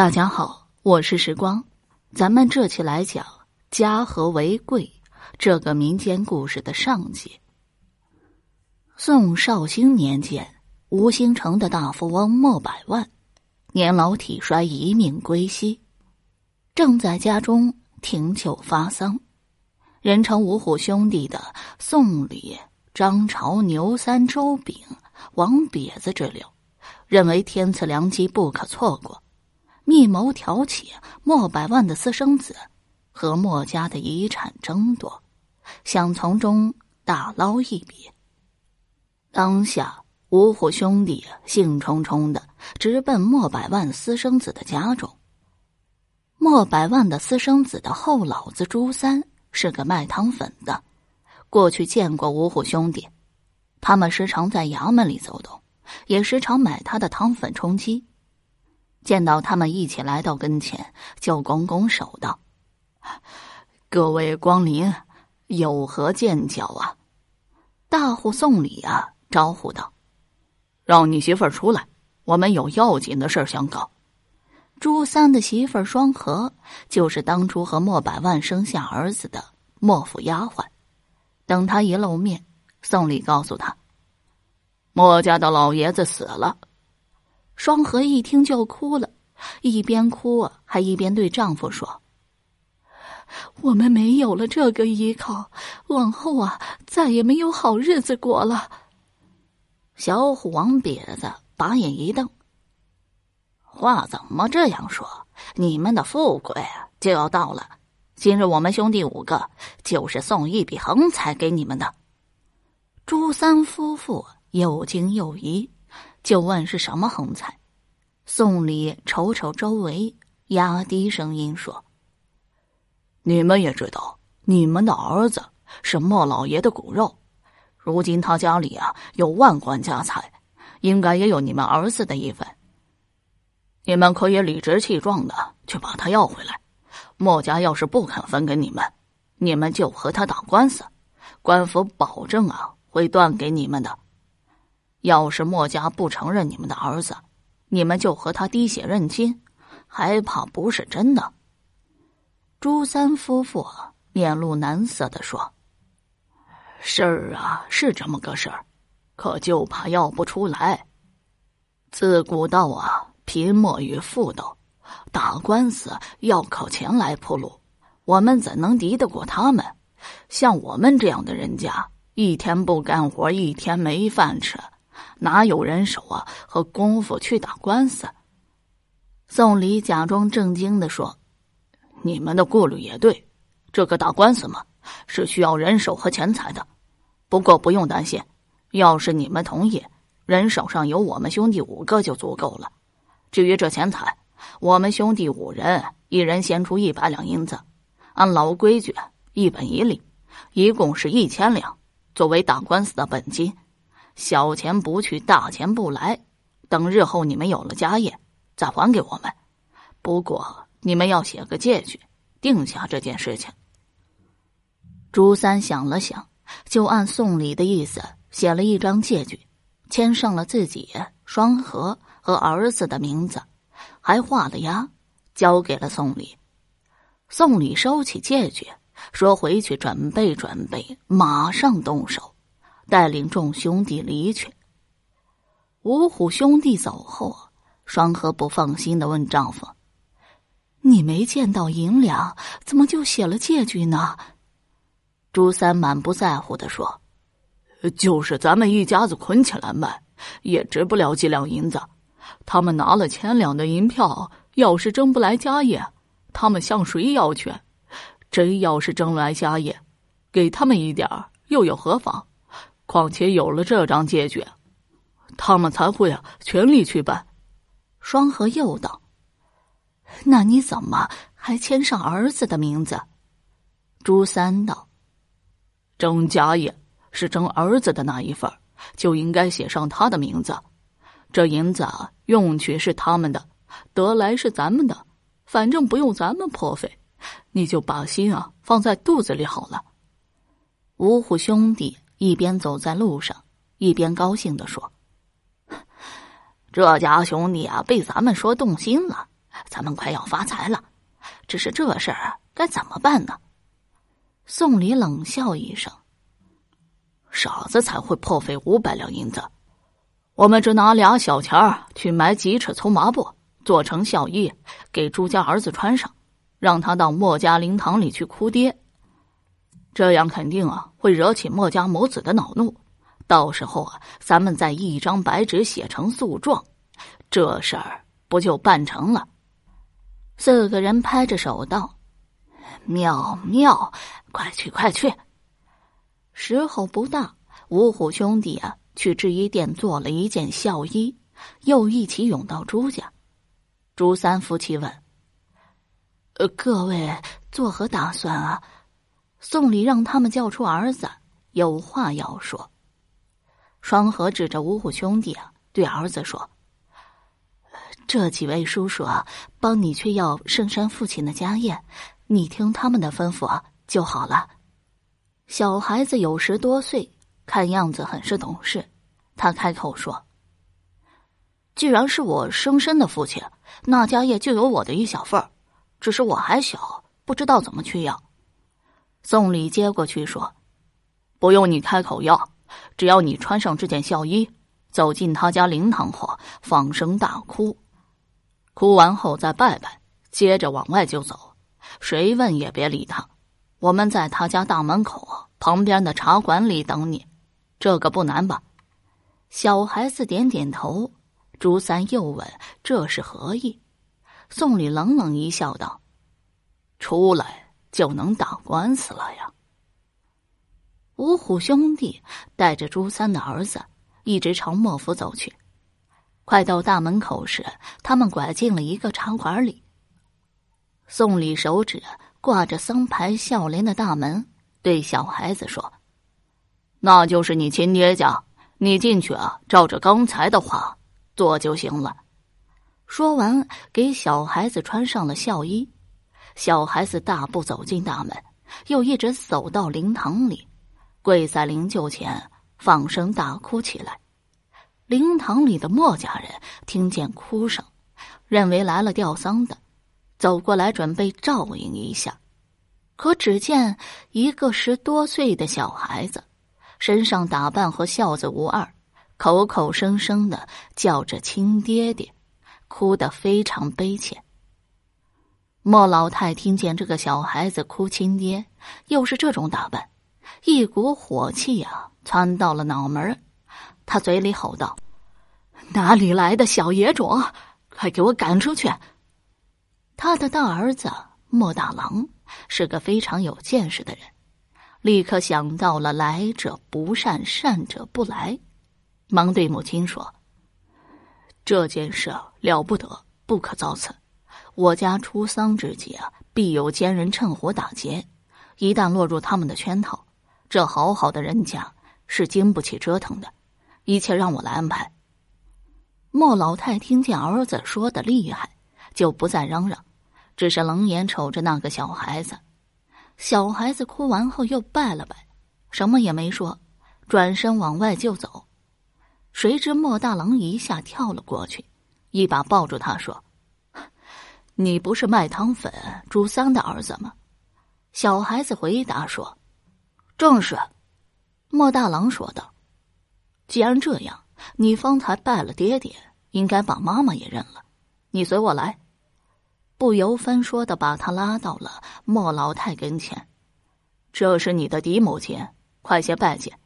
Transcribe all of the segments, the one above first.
大家好，我是时光，咱们这期来讲家和为贵这个民间故事的上集。宋绍兴年间，吴兴城的大富翁莫百万年老体衰，一命归西，正在家中停柩发丧。人称五虎兄弟的宋李、张朝、牛三、周炳、王瘪子之流，认为天赐良机不可错过。密谋挑起莫百万的私生子和莫家的遗产争夺，想从中大捞一笔。当下五虎兄弟兴冲冲的直奔莫百万私生子的家中。莫百万的私生子的后老子朱三是个卖汤粉的，过去见过五虎兄弟，他们时常在衙门里走动，也时常买他的汤粉充饥。见到他们一起来到跟前，就拱拱手道：“各位光临，有何见教啊？”大户送礼啊，招呼道：“让你媳妇儿出来，我们有要紧的事想搞。”朱三的媳妇儿双和，就是当初和莫百万生下儿子的莫府丫鬟。等他一露面，送礼告诉他：“莫家的老爷子死了。”双河一听就哭了，一边哭还一边对丈夫说：“我们没有了这个依靠，往后啊再也没有好日子过了。”小虎王瘪子把眼一瞪：“话怎么这样说？你们的富贵就要到了，今日我们兄弟五个就是送一笔横财给你们的。”朱三夫妇又惊又疑。就问是什么横财？宋礼瞅瞅周围，压低声音说：“你们也知道，你们的儿子是莫老爷的骨肉，如今他家里啊有万贯家财，应该也有你们儿子的一份。你们可以理直气壮的去把他要回来。莫家要是不肯分给你们，你们就和他打官司，官府保证啊会断给你们的。”要是墨家不承认你们的儿子，你们就和他滴血认亲，还怕不是真的？朱三夫妇面露难色的说：“事儿啊是这么个事儿，可就怕要不出来。自古道啊，贫莫与富斗，打官司要靠钱来铺路，我们怎能敌得过他们？像我们这样的人家，一天不干活，一天没饭吃。”哪有人手啊和功夫去打官司？宋礼假装正经的说：“你们的顾虑也对，这个打官司嘛，是需要人手和钱财的。不过不用担心，要是你们同意，人手上有我们兄弟五个就足够了。至于这钱财，我们兄弟五人一人先出一百两银子，按老规矩，一本一利，一共是一千两，作为打官司的本金。”小钱不去，大钱不来。等日后你们有了家业，再还给我们。不过你们要写个借据，定下这件事情。朱三想了想，就按送礼的意思写了一张借据，签上了自己、双和和儿子的名字，还画了押，交给了宋礼。宋礼收起借据，说：“回去准备准备，马上动手。”带领众兄弟离去。五虎兄弟走后，双河不放心的问丈夫：“你没见到银两，怎么就写了借据呢？”朱三满不在乎的说：“就是咱们一家子捆起来卖，也值不了几两银子。他们拿了千两的银票，要是争不来家业，他们向谁要去？真要是争来家业，给他们一点又有何妨？”况且有了这张借据，他们才会啊全力去办。双河又道：“那你怎么还签上儿子的名字？”朱三道：“争家业是争儿子的那一份就应该写上他的名字。这银子啊用去是他们的，得来是咱们的，反正不用咱们破费，你就把心啊放在肚子里好了。”五虎兄弟。一边走在路上，一边高兴的说：“这家兄弟啊，被咱们说动心了，咱们快要发财了。只是这事儿该怎么办呢？宋礼冷笑一声：“傻子才会破费五百两银子。我们只拿俩小钱儿去买几尺粗麻布，做成孝衣，给朱家儿子穿上，让他到莫家灵堂里去哭爹。这样肯定啊会惹起墨家母子的恼怒。到时候啊，咱们再一张白纸写成诉状，这事儿不就办成了？”四个人拍着手道。妙妙，快去快去！时候不大，五虎兄弟啊，去制衣店做了一件孝衣，又一起涌到朱家。朱三夫妻问：“呃，各位作何打算啊？”宋礼让他们叫出儿子，有话要说。双河指着五虎兄弟啊，对儿子说：“这几位叔叔啊，帮你去要圣山父亲的家业。”你听他们的吩咐啊就好了。小孩子有十多岁，看样子很是懂事。他开口说：“既然是我生身的父亲，那家业就有我的一小份儿。只是我还小，不知道怎么去要。”宋礼接过去说：“不用你开口要，只要你穿上这件孝衣，走进他家灵堂后，放声大哭，哭完后再拜拜，接着往外就走。”谁问也别理他，我们在他家大门口旁边的茶馆里等你，这个不难吧？小孩子点点头。朱三又问：“这是何意？”宋礼冷冷一笑，道：“出来就能打官司了呀。”五虎兄弟带着朱三的儿子一直朝莫府走去，快到大门口时，他们拐进了一个茶馆里。宋礼手指挂着僧牌孝廉的大门，对小孩子说：“那就是你亲爹家，你进去啊，照着刚才的话做就行了。”说完，给小孩子穿上了孝衣。小孩子大步走进大门，又一直走到灵堂里，跪在灵柩前，放声大哭起来。灵堂里的莫家人听见哭声，认为来了吊丧的。走过来准备照应一下，可只见一个十多岁的小孩子，身上打扮和孝子无二，口口声声的叫着亲爹爹，哭得非常悲切。莫老太听见这个小孩子哭亲爹，又是这种打扮，一股火气呀窜到了脑门他嘴里吼道：“哪里来的小野种，快给我赶出去！”他的大儿子莫大郎是个非常有见识的人，立刻想到了“来者不善，善者不来”，忙对母亲说：“这件事了不得，不可造次。我家出丧之际啊，必有奸人趁火打劫，一旦落入他们的圈套，这好好的人家是经不起折腾的。一切让我来安排。”莫老太听见儿子说的厉害，就不再嚷嚷。只是冷眼瞅着那个小孩子，小孩子哭完后又拜了拜，什么也没说，转身往外就走。谁知莫大郎一下跳了过去，一把抱住他说：“你不是卖汤粉朱三的儿子吗？”小孩子回答说：“正是。”莫大郎说道：“既然这样，你方才拜了爹爹，应该把妈妈也认了。你随我来。”不由分说的把他拉到了莫老太跟前，这是你的嫡母亲，快些拜见。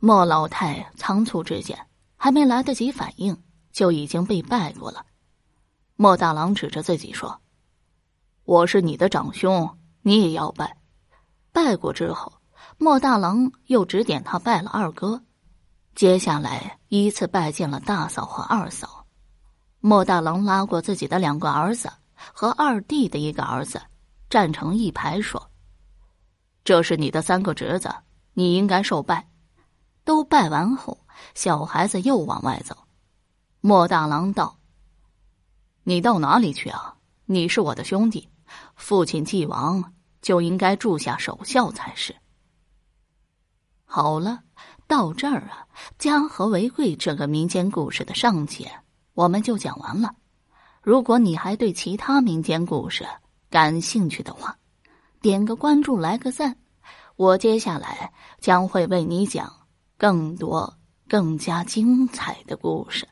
莫老太仓促之间，还没来得及反应，就已经被拜过了。莫大郎指着自己说：“我是你的长兄，你也要拜。”拜过之后，莫大郎又指点他拜了二哥，接下来依次拜见了大嫂和二嫂。莫大郎拉过自己的两个儿子。和二弟的一个儿子站成一排，说：“这是你的三个侄子，你应该受拜。”都拜完后，小孩子又往外走。莫大郎道：“你到哪里去啊？你是我的兄弟，父亲既亡，就应该住下守孝才是。”好了，到这儿啊，家和为贵这个民间故事的上节我们就讲完了。如果你还对其他民间故事感兴趣的话，点个关注，来个赞，我接下来将会为你讲更多更加精彩的故事。